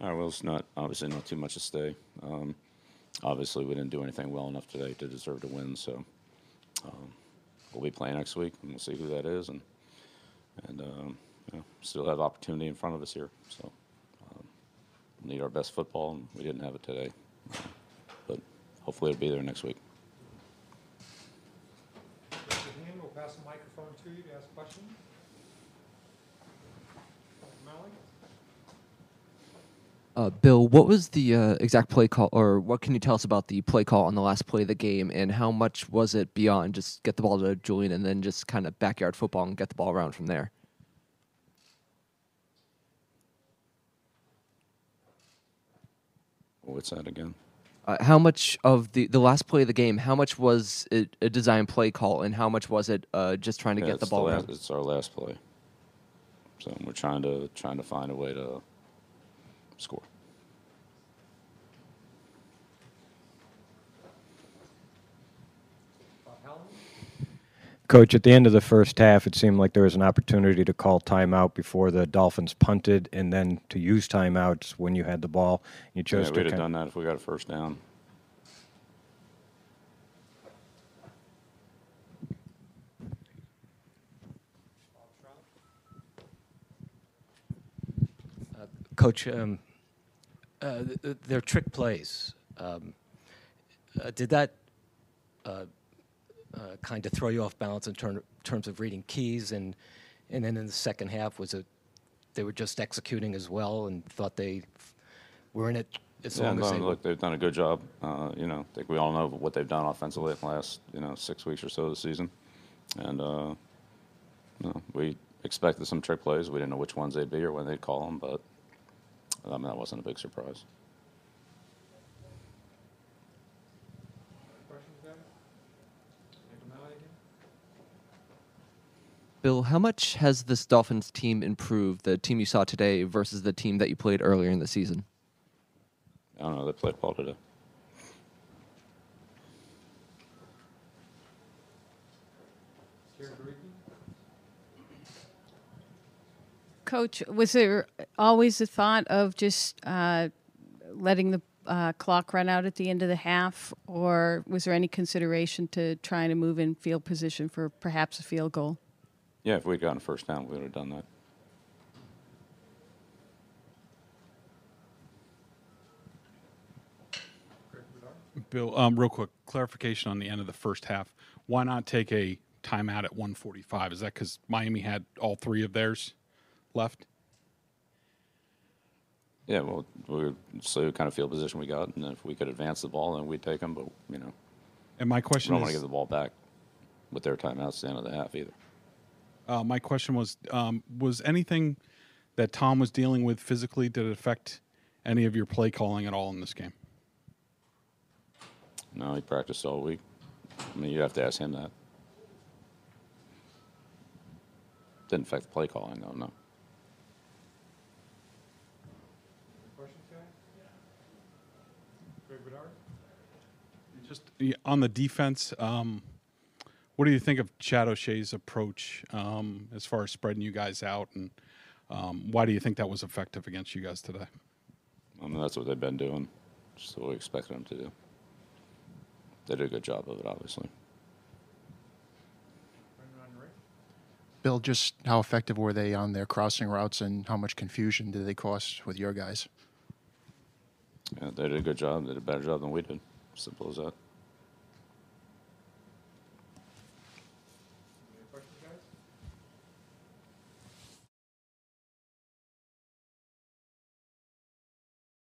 All right, well, it's not, obviously not too much to stay. Um, obviously, we didn't do anything well enough today to deserve to win, so um, we'll be playing next week, and we'll see who that is, and and um, you know, still have opportunity in front of us here. So um, we need our best football, and we didn't have it today, but hopefully it'll be there next week. We'll pass the microphone to you to ask questions. Malley? Uh, Bill, what was the uh, exact play call, or what can you tell us about the play call on the last play of the game, and how much was it beyond just get the ball to Julian and then just kind of backyard football and get the ball around from there? What's that again? Uh, how much of the the last play of the game? How much was it a design play call, and how much was it uh, just trying to Yeah, get the ball last, around? It's our last play, so we're trying to trying to find a way to score. Coach, at the end of the first half, it seemed like there was an opportunity to call timeout before the Dolphins punted, and then to use timeouts when you had the ball. You Yeah, chose we'd to. have done that if we got a first down. Bob Coach, um, uh, th- th- they're trick plays. Um, uh, did that uh, kind of throw you off balance in term, terms of reading keys? And, and then in the second half, was it they were just executing as well and thought they f- were in it as Yeah, long as they look, they've done a good job. Uh, you know, I think we all know what they've done offensively in the last, you know, six weeks or so of the season. And, uh, you know, we expected some trick plays. We didn't know which ones they'd be or when they'd call them, but I mean, that wasn't a big surprise. Questions, guys? Andrew Malley again? Bill, how much has this Dolphins team improved? The team you saw today versus the team that you played earlier in the season? I don't know. They played well today. Karen Doricki? Coach, was there always a thought of just uh, letting the uh, clock run out at the end of the half, or was there any consideration to trying to move in field position for perhaps a field goal? Yeah, if we'd gotten first down, we would have done that. Bill, um, real quick clarification on the end of the first half. Why not take a timeout at 145? Is that because Miami had all three of theirs left? Yeah, well, we what kind of field position we got, and if we could advance the ball, then we'd take them. But you know, And my question we don't want to give the ball back with their timeouts at the end of the half either. Uh, my question was, um, was anything that Tom was dealing with physically did it affect any of your play calling at all in this game? No, he practiced all week. I mean, you have to ask him that. Didn't affect the play calling, though. No. Any questions, guys? Greg Bedard? Just on the defense, um, what do you think of Chad O'Shea's approach um, as far as spreading you guys out, and um, why do you think that was effective against you guys today? I mean, that's what they've been doing. Just what we expected them to do. They did a good job of it, obviously. Brendan on your right? Bill, just how effective were they on their crossing routes and how much confusion did they cause with your guys? Yeah, they did a good job. They did a better job than we did. Simple as that.